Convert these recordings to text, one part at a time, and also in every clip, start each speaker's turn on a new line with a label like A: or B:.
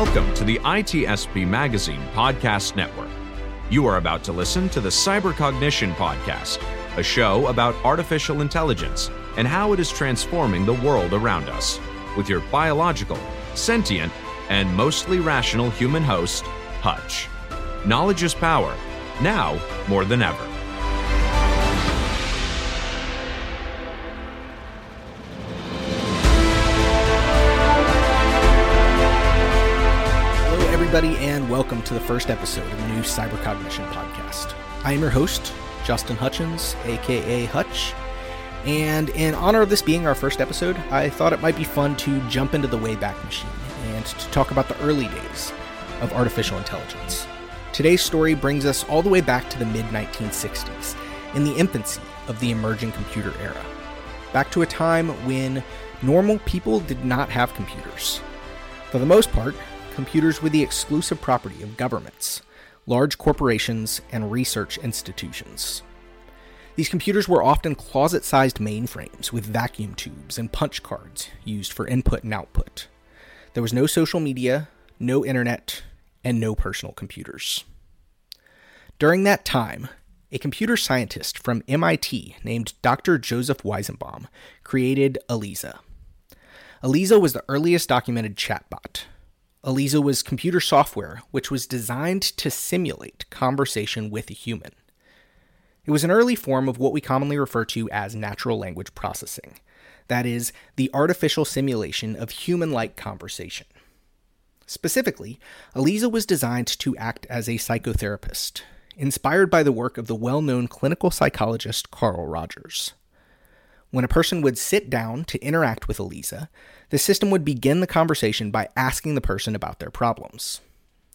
A: Welcome to the ITSP Magazine Podcast Network. You are about to listen to the Cybercognition Podcast, a show about artificial intelligence and how it is transforming the world around us, with your biological, sentient, and mostly rational human host, Hutch. Knowledge is power, now more than ever.
B: Everybody, and welcome to the first episode of the new Cybercognition podcast. I am your host, Justin Hutchens, aka Hutch, and in honor of this being our first episode, I thought it might be fun to jump into the Wayback Machine and to talk about the early days of artificial intelligence. Today's story brings us all the way back to the mid 1960s, in the infancy of the emerging computer era. Back to a time when normal people did not have computers. For the most part, computers were the exclusive property of governments, large corporations, and research institutions. These computers were often closet sized mainframes with vacuum tubes and punch cards used for input and output. There was no social media, no internet, and no personal computers. During that time, a computer scientist from MIT named Dr. Joseph Weizenbaum created ELIZA. ELIZA was the earliest documented chatbot. ELIZA was computer software which was designed to simulate conversation with a human. It was an early form of what we commonly refer to as natural language processing, that is, the artificial simulation of human like conversation. Specifically, ELIZA was designed to act as a psychotherapist, inspired by the work of the well known clinical psychologist Carl Rogers. When a person would sit down to interact with ELIZA, the system would begin the conversation by asking the person about their problems.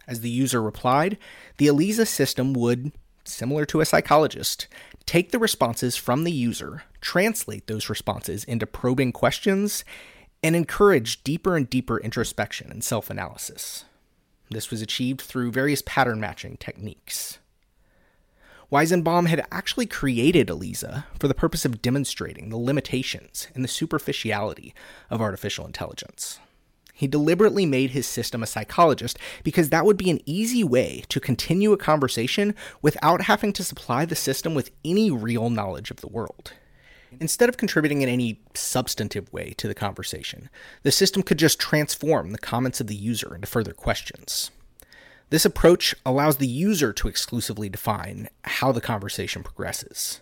B: As the user replied, the ELIZA system would, similar to a psychologist, take the responses from the user, translate those responses into probing questions, and encourage deeper and deeper introspection and self analysis. This was achieved through various pattern matching techniques. Weizenbaum had actually created ELIZA for the purpose of demonstrating the limitations and the superficiality of artificial intelligence. He deliberately made his system a psychologist because that would be an easy way to continue a conversation without having to supply the system with any real knowledge of the world. Instead of contributing in any substantive way to the conversation, the system could just transform the comments of the user into further questions. This approach allows the user to exclusively define how the conversation progresses.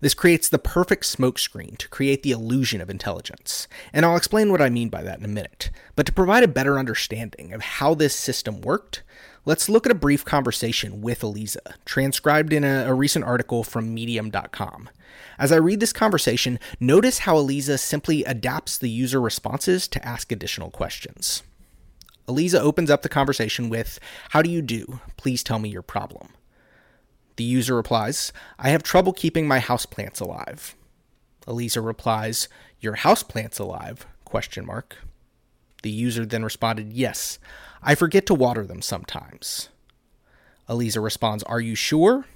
B: This creates the perfect smokescreen to create the illusion of intelligence. And I'll explain what I mean by that in a minute. But to provide a better understanding of how this system worked, let's look at a brief conversation with ELIZA, transcribed in a, a recent article from Medium.com. As I read this conversation, notice how ELIZA simply adapts the user responses to ask additional questions. ELIZA opens up the conversation with, How do you do? Please tell me your problem. The user replies, I have trouble keeping my houseplants alive. ELIZA replies, Your houseplants alive? Question mark. The user then responded, Yes, I forget to water them sometimes. ELIZA responds, Are you sure?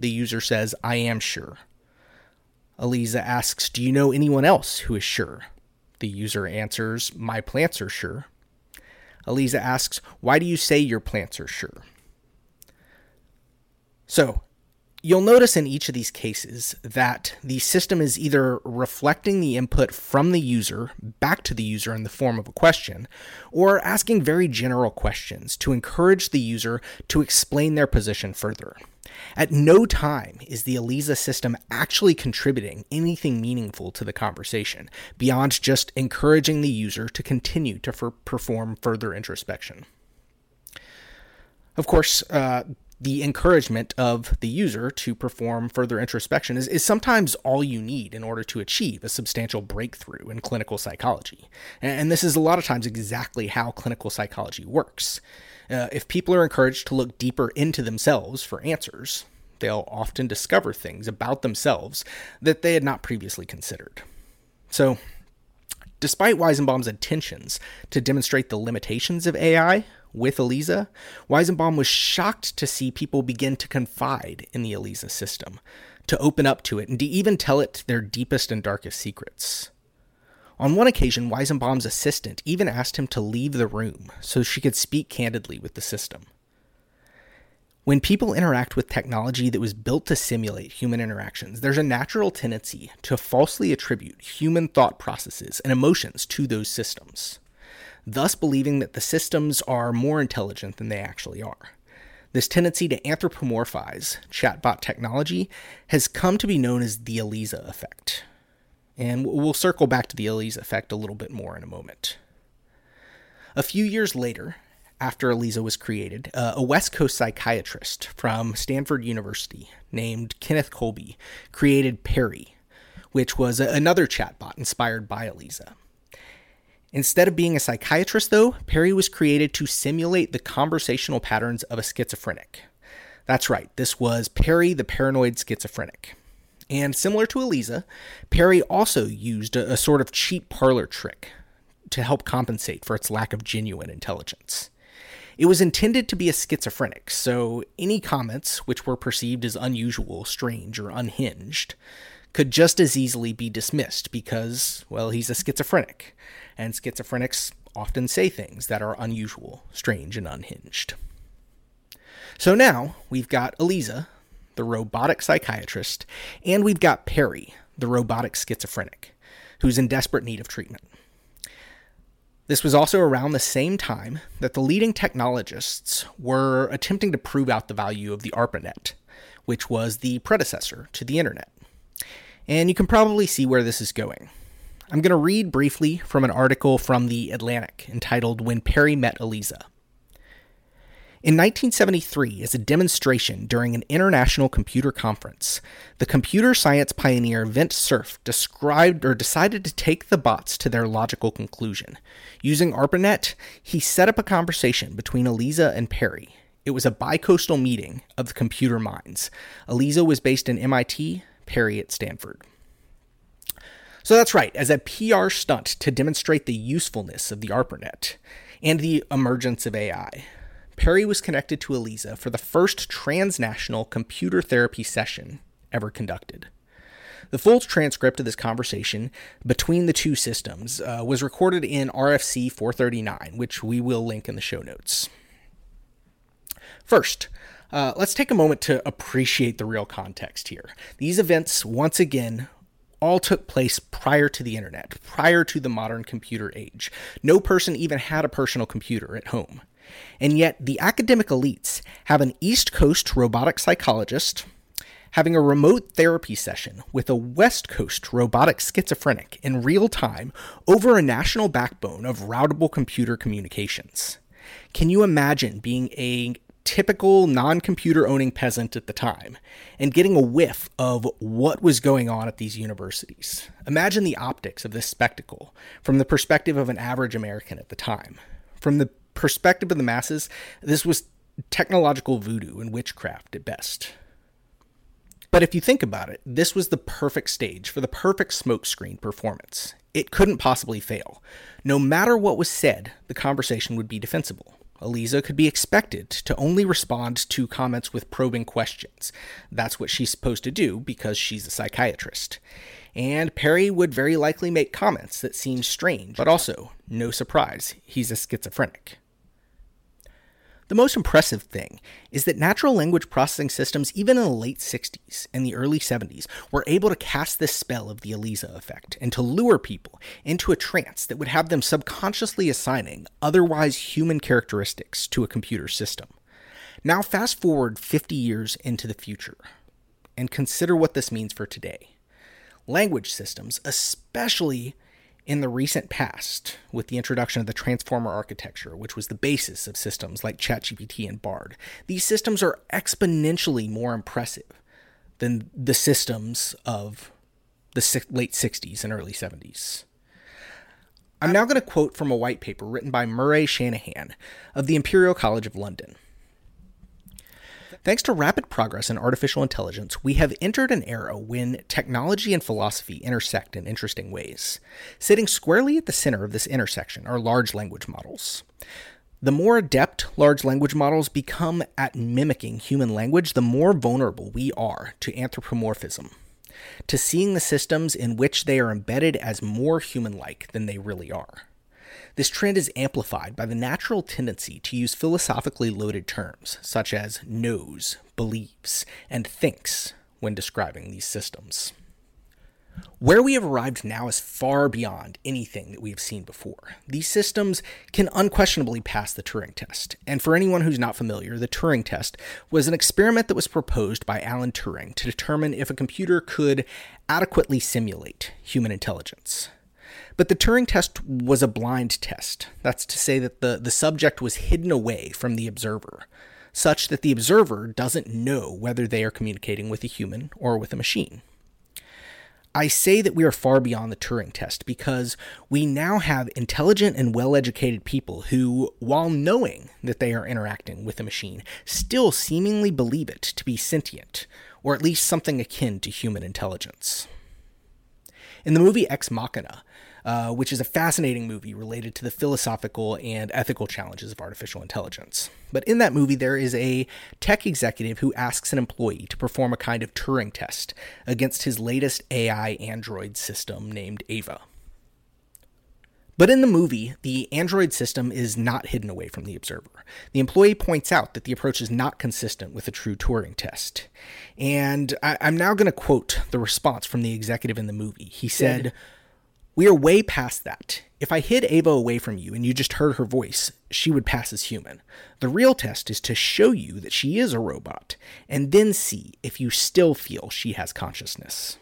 B: The user says, I am sure. ELIZA asks, Do you know anyone else who is sure? The user answers, My plants are sure. ELIZA asks, Why do you say your plants are sure? So, you'll notice in each of these cases that the system is either reflecting the input from the user back to the user in the form of a question, or asking very general questions to encourage the user to explain their position further. At no time is the ELIZA system actually contributing anything meaningful to the conversation, beyond just encouraging the user to continue to f- perform further introspection. Of course, uh, the encouragement of the user to perform further introspection is, is sometimes all you need in order to achieve a substantial breakthrough in clinical psychology. And this is a lot of times exactly how clinical psychology works. Uh, if people are encouraged to look deeper into themselves for answers, they'll often discover things about themselves that they had not previously considered. So, despite Weizenbaum's intentions to demonstrate the limitations of AI, with ELIZA, Weizenbaum was shocked to see people begin to confide in the ELIZA system, to open up to it, and to even tell it their deepest and darkest secrets. On one occasion, Weizenbaum's assistant even asked him to leave the room so she could speak candidly with the system. When people interact with technology that was built to simulate human interactions, there's a natural tendency to falsely attribute human thought processes and emotions to those systems, thus believing that the systems are more intelligent than they actually are. This tendency to anthropomorphize chatbot technology has come to be known as the Eliza effect. And we'll circle back to the Eliza effect a little bit more in a moment. A few years later, after Eliza was created, uh, a West Coast psychiatrist from Stanford University named Kenneth Colby created Parry, which was a- another chatbot inspired by Eliza. Instead of being a psychiatrist, though, Parry was created to simulate the conversational patterns of a schizophrenic. That's right, this was Parry the paranoid schizophrenic. And similar to Eliza, Parry also used a, a sort of cheap parlor trick to help compensate for its lack of genuine intelligence. It was intended to be a schizophrenic, so any comments which were perceived as unusual, strange, or unhinged could just as easily be dismissed because, well, he's a schizophrenic, and schizophrenics often say things that are unusual, strange, and unhinged. So now we've got Eliza, the robotic psychiatrist, and we've got Parry, the robotic schizophrenic, who's in desperate need of treatment. This was also around the same time that the leading technologists were attempting to prove out the value of the ARPANET, which was the predecessor to the internet. And you can probably see where this is going. I'm going to read briefly from an article from The Atlantic entitled When Parry Met Eliza. In 1973, as a demonstration during an international computer conference, the computer science pioneer Vint Cerf described or decided to take the bots to their logical conclusion. Using ARPANET, he set up a conversation between Eliza and Parry. It was a bicoastal meeting of the computer minds. Eliza was based in MIT, Parry at Stanford. So that's right, as a PR stunt to demonstrate the usefulness of the ARPANET and the emergence of AI, Parry was connected to Eliza for the first transnational computer therapy session ever conducted. The full transcript of this conversation between the two systems uh, was recorded in RFC 439, which we will link in the show notes. First, uh, let's take a moment to appreciate the real context here. These events, once again, all took place prior to the internet, prior to the modern computer age. No person even had a personal computer at home. And yet, the academic elites have an East Coast robotic psychologist having a remote therapy session with a West Coast robotic schizophrenic in real time over a national backbone of routable computer communications. Can you imagine being a typical non computer owning peasant at the time and getting a whiff of what was going on at these universities? Imagine the optics of this spectacle from the perspective of an average American at the time. From the perspective of the masses, this was technological voodoo and witchcraft at best. But if you think about it, this was the perfect stage for the perfect smokescreen performance. It couldn't possibly fail. No matter what was said, the conversation would be defensible. Eliza could be expected to only respond to comments with probing questions. That's what she's supposed to do because she's a psychiatrist. And Parry would very likely make comments that seemed strange, but also, no surprise, he's a schizophrenic. The most impressive thing is that natural language processing systems, even in the late 60s and the early 70s, were able to cast this spell of the Eliza effect and to lure people into a trance that would have them subconsciously assigning otherwise human characteristics to a computer system. Now, fast forward 50 years into the future and consider what this means for today. Language systems, especially in the recent past with the introduction of the transformer architecture, which was the basis of systems like ChatGPT and Bard. These systems are exponentially more impressive than the systems of the late 60s and early 70s. I'm now going to quote from a white paper written by Murray Shanahan of the Imperial College of London. Thanks to rapid progress in artificial intelligence, we have entered an era when technology and philosophy intersect in interesting ways. Sitting squarely at the center of this intersection are large language models. The more adept large language models become at mimicking human language, the more vulnerable we are to anthropomorphism. to seeing the systems in which they are embedded as more human like than they really are. This trend is amplified by the natural tendency to use philosophically loaded terms such as knows, believes, and thinks when describing these systems. Where we have arrived now is far beyond anything that we have seen before. These systems can unquestionably pass the Turing test. And for anyone who's not familiar, the Turing test was an experiment that was proposed by Alan Turing to determine if a computer could adequately simulate human intelligence. But the Turing test was a blind test. That's to say that the, the subject was hidden away from the observer, such that the observer doesn't know whether they are communicating with a human or with a machine. I say that we are far beyond the Turing test because we now have intelligent and well educated people who, while knowing that they are interacting with a machine, still seemingly believe it to be sentient, or at least something akin to human intelligence. In the movie Ex Machina, uh, which is a fascinating movie related to the philosophical and ethical challenges of artificial intelligence. But in that movie, there is a tech executive who asks an employee to perform a kind of Turing test against his latest AI android system named Ava. But in the movie, the Android system is not hidden away from the observer. The employee points out that the approach is not consistent with a true Turing test. And I- am now going to quote the response from the executive in the movie. He said, we are way past that. If I hid Ava away from you and you just heard her voice, she would pass as human. The real test is to show you that she is a robot, and then see if you still feel she has consciousness.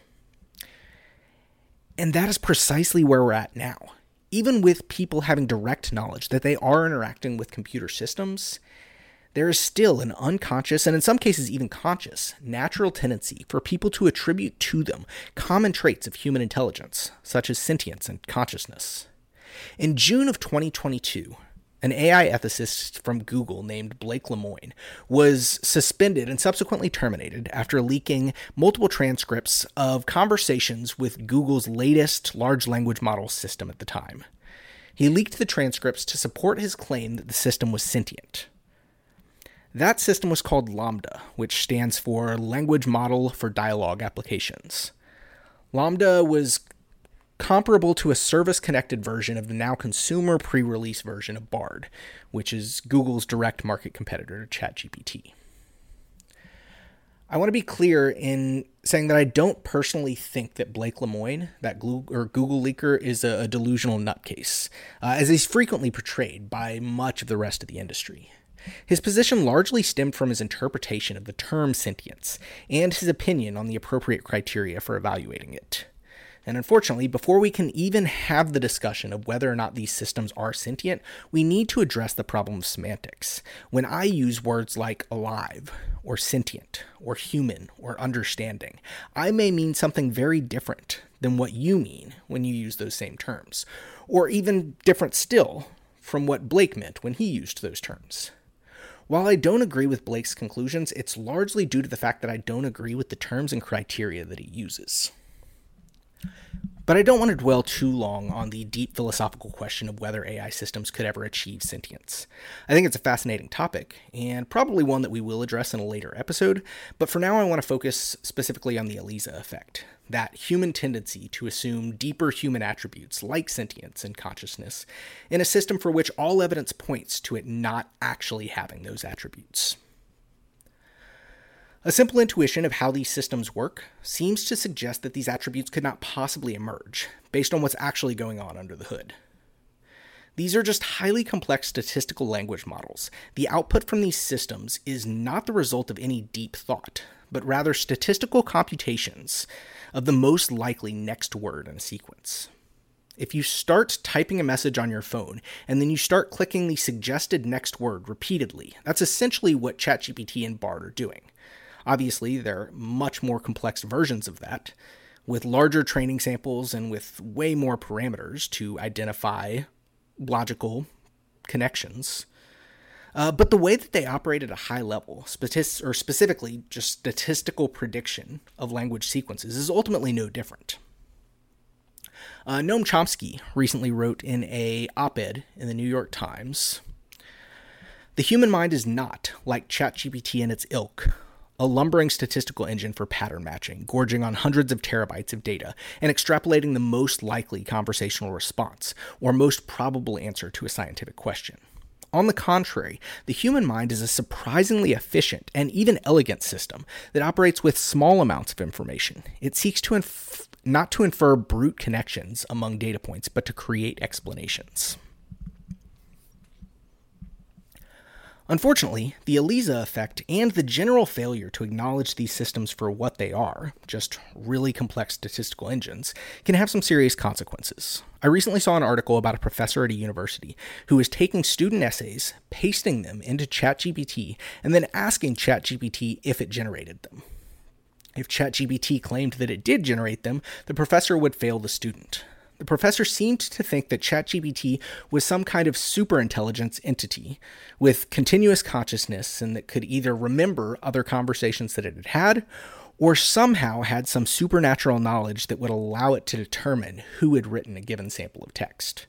B: And that is precisely where we're at now. Even with people having direct knowledge that they are interacting with computer systems, there is still an unconscious, and in some cases even conscious, natural tendency for people to attribute to them common traits of human intelligence, such as sentience and consciousness. In June of 2022, an AI ethicist from Google named Blake Lemoine was suspended and subsequently terminated after leaking multiple transcripts of conversations with Google's latest large language model system at the time. He leaked the transcripts to support his claim that the system was sentient. That system was called LaMDA, which stands for Language Model for Dialogue Applications. LaMDA was comparable to a service connected version of the now consumer pre release version of Bard, which is Google's direct market competitor to ChatGPT. I want to be clear in saying that I don't personally think that Blake Lemoine, that Google, or Google leaker, is a, a delusional nutcase, uh, as he's frequently portrayed by much of the rest of the industry. His position largely stemmed from his interpretation of the term sentience and his opinion on the appropriate criteria for evaluating it. And unfortunately, before we can even have the discussion of whether or not these systems are sentient, we need to address the problem of semantics. When I use words like alive, or sentient, or human, or understanding, I may mean something very different than what you mean when you use those same terms, or even different still from what Blake meant when he used those terms. While I don't agree with Blake's conclusions, it's largely due to the fact that I don't agree with the terms and criteria that he uses. But I don't want to dwell too long on the deep philosophical question of whether AI systems could ever achieve sentience. I think it's a fascinating topic, and probably one that we will address in a later episode, but for now I want to focus specifically on the Eliza effect that human tendency to assume deeper human attributes like sentience and consciousness in a system for which all evidence points to it not actually having those attributes. A simple intuition of how these systems work seems to suggest that these attributes could not possibly emerge based on what's actually going on under the hood. These are just highly complex statistical language models. The output from these systems is not the result of any deep thought, but rather statistical computations of the most likely next word in a sequence. If you start typing a message on your phone and then you start clicking the suggested next word repeatedly, that's essentially what ChatGPT and Bard are doing. Obviously, there are much more complex versions of that, with larger training samples and with way more parameters to identify logical connections. Uh, but the way that they operate at a high level, statis- or specifically just statistical prediction of language sequences, is ultimately no different. Uh, Noam Chomsky recently wrote in a op-ed in the New York Times, "The human mind is not like ChatGPT and its ilk, a lumbering statistical engine for pattern matching, gorging on hundreds of terabytes of data and extrapolating the most likely conversational response or most probable answer to a scientific question. On the contrary, the human mind is a surprisingly efficient and even elegant system that operates with small amounts of information. It seeks to inf- not to infer brute connections among data points, but to create explanations. Unfortunately, the ELIZA effect and the general failure to acknowledge these systems for what they are, just really complex statistical engines, can have some serious consequences. I recently saw an article about a professor at a university who was taking student essays, pasting them into ChatGPT, and then asking ChatGPT if it generated them. If ChatGPT claimed that it did generate them, the professor would fail the student. The professor seemed to think that ChatGPT was some kind of superintelligence entity with continuous consciousness and that could either remember other conversations that it had had or somehow had some supernatural knowledge that would allow it to determine who had written a given sample of text.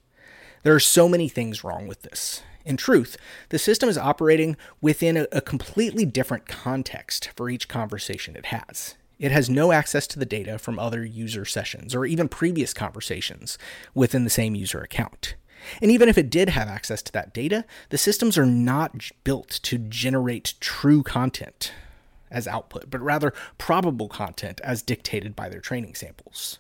B: There are so many things wrong with this. In truth, the system is operating within a, a completely different context for each conversation it has. It has no access to the data from other user sessions or even previous conversations within the same user account. And even if it did have access to that data, the systems are not built to generate true content as output, but rather probable content as dictated by their training samples.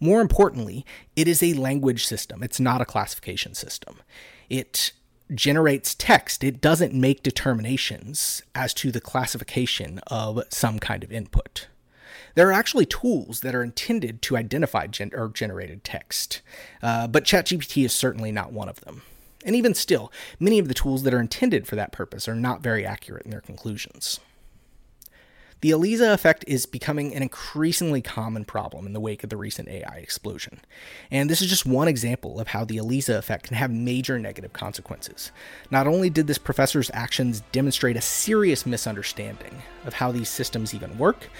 B: More importantly, it is a language system, it's not a classification system. It generates text, it doesn't make determinations as to the classification of some kind of input. There are actually tools that are intended to identify gen- or generated text, uh, but ChatGPT is certainly not one of them. And even still, many of the tools that are intended for that purpose are not very accurate in their conclusions. The ELIZA effect is becoming an increasingly common problem in the wake of the recent AI explosion. And this is just one example of how the ELIZA effect can have major negative consequences. Not only did this professor's actions demonstrate a serious misunderstanding of how these systems even work,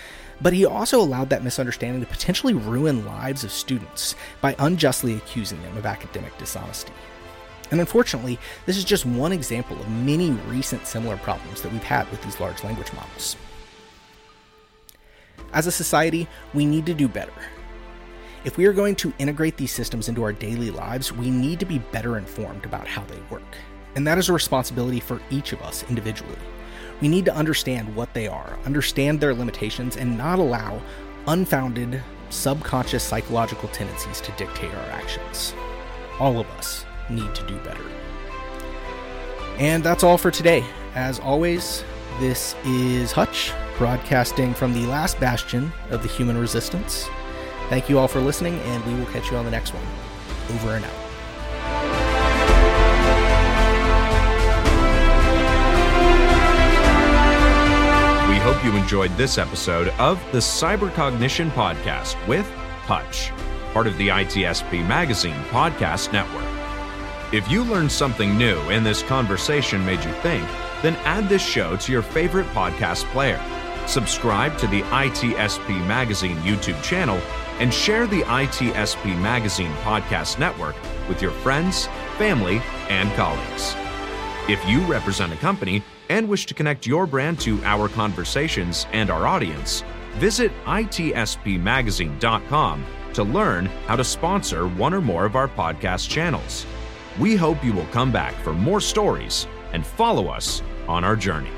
B: but he also allowed that misunderstanding to potentially ruin lives of students by unjustly accusing them of academic dishonesty. And unfortunately, this is just one example of many recent similar problems that we've had with these large language models. As a society, we need to do better. If we are going to integrate these systems into our daily lives, we need to be better informed about how they work. And that is a responsibility for each of us individually. We need to understand what they are, understand their limitations, and not allow unfounded, subconscious psychological tendencies to dictate our actions. All of us need to do better. And that's all for today. As always, this is Hutch, broadcasting from the last bastion of the human resistance. Thank you all for listening, and we will catch you on the next one. Over and out.
A: Hope you enjoyed this episode of the Cybercognition Podcast with Hutch, part of the ITSP Magazine Podcast Network. If you learned something new and this conversation made you think, then add this show to your favorite podcast player. Subscribe to the ITSP Magazine YouTube channel and share the ITSP Magazine Podcast Network with your friends, family, and colleagues. If you represent a company and wish to connect your brand to our conversations and our audience, visit itspmagazine.com to learn how to sponsor one or more of our podcast channels. We hope you will come back for more stories and follow us on our journey.